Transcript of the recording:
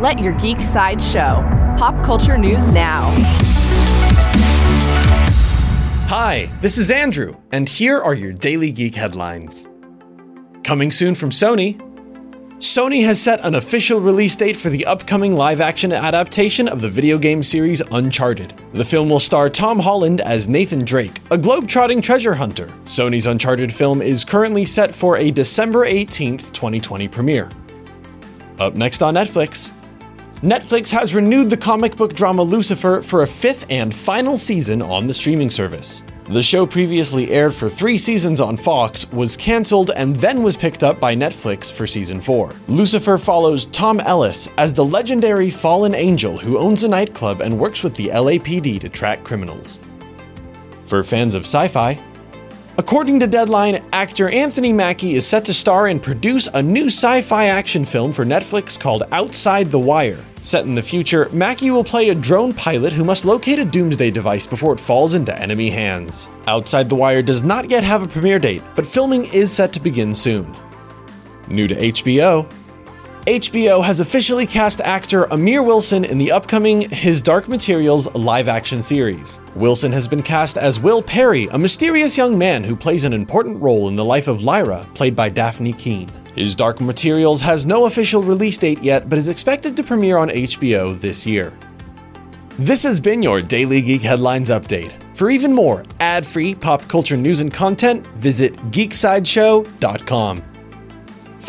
Let your geek side show. Pop culture news now. Hi, this is Andrew, and here are your daily geek headlines. Coming soon from Sony. Sony has set an official release date for the upcoming live action adaptation of the video game series Uncharted. The film will star Tom Holland as Nathan Drake, a globe-trotting treasure hunter. Sony's Uncharted film is currently set for a December 18th, 2020 premiere. Up next on Netflix, Netflix has renewed the comic book drama Lucifer for a fifth and final season on the streaming service. The show previously aired for three seasons on Fox, was cancelled, and then was picked up by Netflix for season 4. Lucifer follows Tom Ellis as the legendary fallen angel who owns a nightclub and works with the LAPD to track criminals. For fans of sci fi, According to Deadline, actor Anthony Mackie is set to star and produce a new sci fi action film for Netflix called Outside the Wire. Set in the future, Mackie will play a drone pilot who must locate a doomsday device before it falls into enemy hands. Outside the Wire does not yet have a premiere date, but filming is set to begin soon. New to HBO, HBO has officially cast actor Amir Wilson in the upcoming His Dark Materials live action series. Wilson has been cast as Will Parry, a mysterious young man who plays an important role in the life of Lyra, played by Dafne Keen. His Dark Materials has no official release date yet, but is expected to premiere on HBO this year. This has been your Daily Geek Headlines Update. For even more ad free pop culture news and content, visit geeksideshow.com.